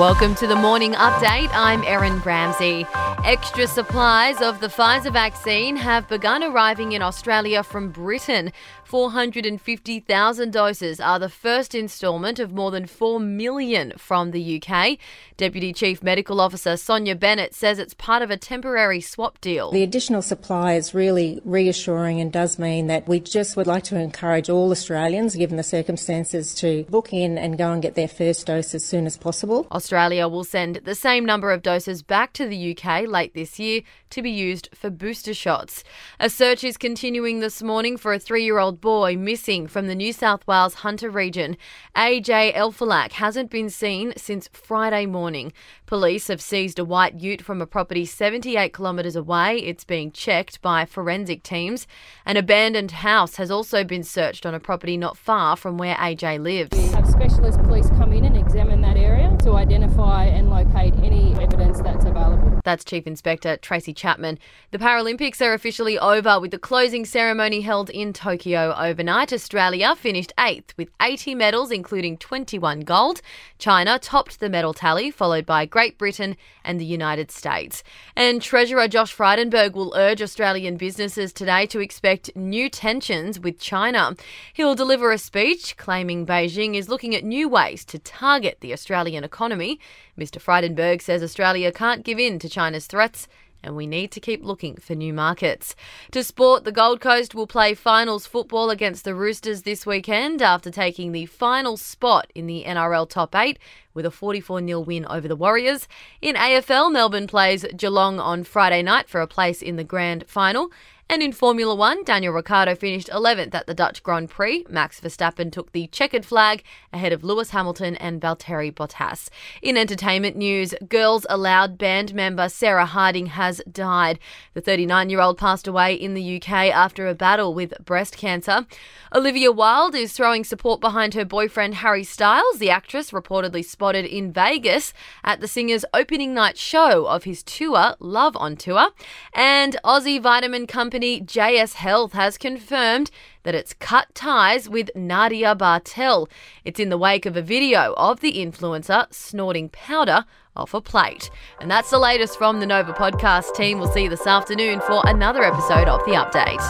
Welcome to the morning update. I'm Erin Ramsey. Extra supplies of the Pfizer vaccine have begun arriving in Australia from Britain. 450,000 doses are the first instalment of more than 4 million from the UK. Deputy Chief Medical Officer Sonya Bennett says it's part of a temporary swap deal. The additional supply is really reassuring and does mean that we just would like to encourage all Australians, given the circumstances, to book in and go and get their first dose as soon as possible. Australia will send the same number of doses back to the UK late this year to be used for booster shots. A search is continuing this morning for a three year old boy missing from the New South Wales Hunter region. AJ Elfalak hasn't been seen since Friday morning. Police have seized a white ute from a property 78 kilometres away. It's being checked by forensic teams. An abandoned house has also been searched on a property not far from where AJ lives. We have specialist police come in and examine that area to identify and locate any evidence that's available. That's Chief Inspector Tracy Chapman. The Paralympics are officially over with the closing ceremony held in Tokyo overnight. Australia finished eighth with 80 medals, including 21 gold. China topped the medal tally, followed by Great Britain and the United States. And Treasurer Josh Frydenberg will urge Australian businesses today to expect new tensions with China. He'll deliver a speech claiming Beijing is looking at new ways to target the Australian economy. Mr. Frydenberg says Australia can't give in to China's threats and we need to keep looking for new markets. To sport, the Gold Coast will play finals football against the Roosters this weekend after taking the final spot in the NRL top eight with a 44 0 win over the Warriors. In AFL, Melbourne plays Geelong on Friday night for a place in the grand final. And in Formula One, Daniel Ricciardo finished 11th at the Dutch Grand Prix. Max Verstappen took the checkered flag ahead of Lewis Hamilton and Valtteri Bottas. In entertainment news, Girls Aloud band member Sarah Harding has died. The 39 year old passed away in the UK after a battle with breast cancer. Olivia Wilde is throwing support behind her boyfriend Harry Styles. The actress reportedly spotted in Vegas at the singer's opening night show of his tour, Love on Tour. And Aussie Vitamin Company company JS Health has confirmed that it's cut ties with Nadia Bartel. It's in the wake of a video of the influencer snorting powder off a plate. And that's the latest from the Nova podcast team. We'll see you this afternoon for another episode of The Update.